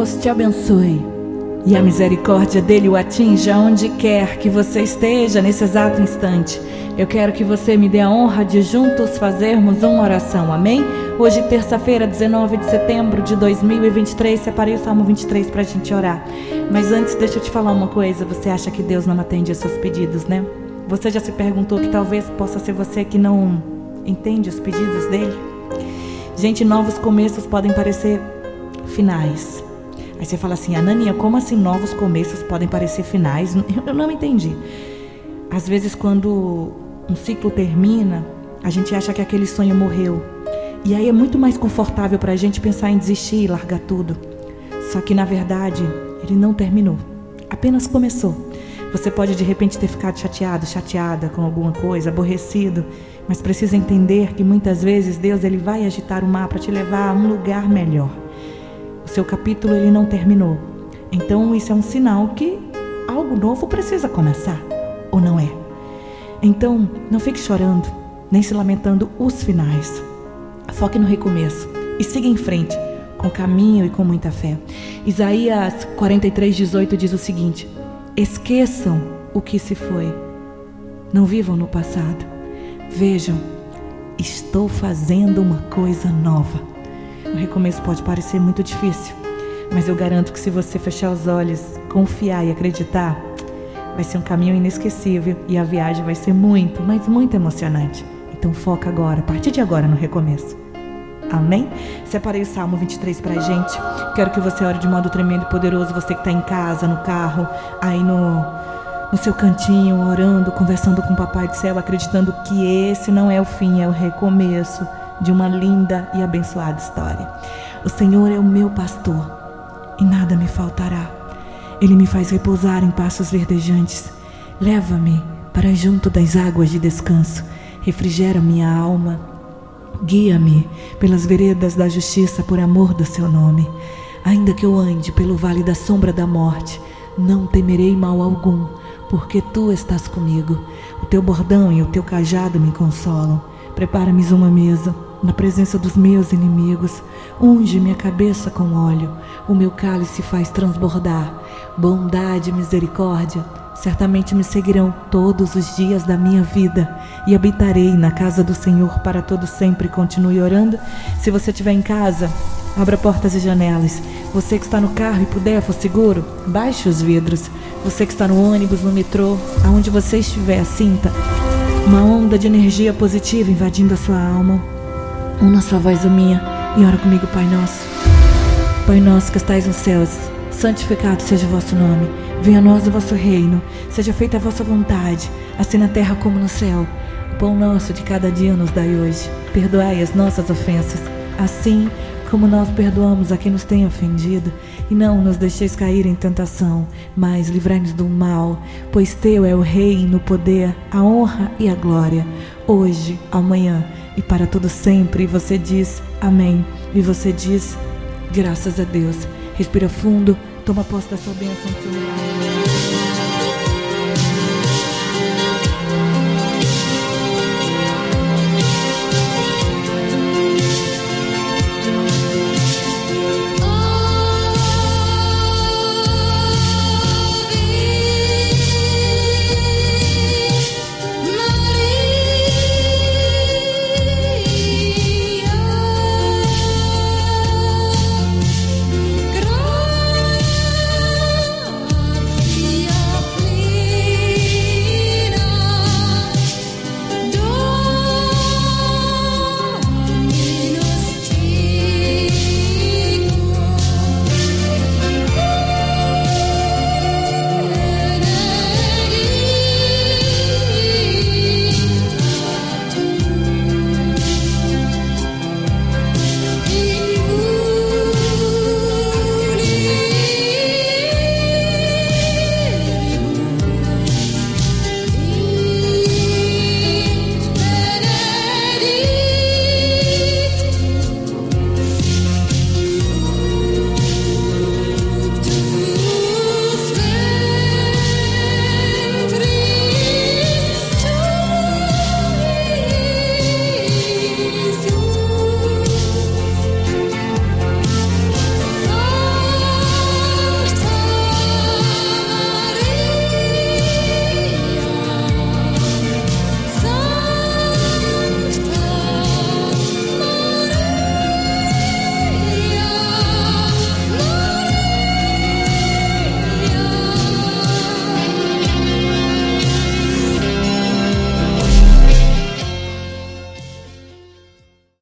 Deus te abençoe e a misericórdia dele o atinja onde quer que você esteja nesse exato instante. Eu quero que você me dê a honra de juntos fazermos uma oração, amém? Hoje, terça-feira, 19 de setembro de 2023, separei o Salmo 23 para a gente orar. Mas antes, deixa eu te falar uma coisa: você acha que Deus não atende a seus pedidos, né? Você já se perguntou que talvez possa ser você que não entende os pedidos dele? Gente, novos começos podem parecer finais. Aí você fala assim, Anania, como assim novos começos podem parecer finais? Eu não entendi. Às vezes, quando um ciclo termina, a gente acha que aquele sonho morreu. E aí é muito mais confortável para a gente pensar em desistir e largar tudo. Só que, na verdade, ele não terminou. Apenas começou. Você pode de repente ter ficado chateado, chateada com alguma coisa, aborrecido, mas precisa entender que muitas vezes Deus ele vai agitar o mar para te levar a um lugar melhor. Seu capítulo ele não terminou. Então isso é um sinal que algo novo precisa começar, ou não é? Então, não fique chorando, nem se lamentando os finais. Foque no recomeço e siga em frente, com caminho e com muita fé. Isaías 43, 18 diz o seguinte: Esqueçam o que se foi, não vivam no passado. Vejam, estou fazendo uma coisa nova. O recomeço pode parecer muito difícil, mas eu garanto que se você fechar os olhos, confiar e acreditar, vai ser um caminho inesquecível e a viagem vai ser muito, mas muito emocionante. Então foca agora, a partir de agora no recomeço. Amém? Separei o Salmo 23 pra gente. Quero que você ore de modo tremendo e poderoso, você que está em casa, no carro, aí no, no seu cantinho, orando, conversando com o Papai do Céu, acreditando que esse não é o fim, é o recomeço de uma linda e abençoada história. O Senhor é o meu pastor e nada me faltará. Ele me faz repousar em passos verdejantes. Leva-me para junto das águas de descanso. Refrigera minha alma. Guia-me pelas veredas da justiça por amor do seu nome. Ainda que eu ande pelo vale da sombra da morte, não temerei mal algum, porque tu estás comigo. O teu bordão e o teu cajado me consolam. Prepara-me uma mesa na presença dos meus inimigos. Unge minha cabeça com óleo, o meu cálice faz transbordar. Bondade e misericórdia certamente me seguirão todos os dias da minha vida e habitarei na casa do Senhor para todo sempre. Continue orando. Se você estiver em casa, abra portas e janelas. Você que está no carro e puder, for seguro, baixe os vidros. Você que está no ônibus, no metrô, aonde você estiver, sinta uma onda de energia positiva invadindo a sua alma. Una sua voz a minha e ora comigo, Pai Nosso. Pai Nosso que estais nos céus, santificado seja o vosso nome. Venha a nós o vosso reino. Seja feita a vossa vontade, assim na terra como no céu. O pão nosso de cada dia nos dai hoje. Perdoai as nossas ofensas, assim como nós perdoamos a quem nos tem ofendido. E não nos deixeis cair em tentação, mas livrai-nos do mal, pois teu é o reino, o poder, a honra e a glória, hoje, amanhã e para todo sempre. E você diz amém. E você diz graças a Deus. Respira fundo, toma posse da sua bênção, Senhor.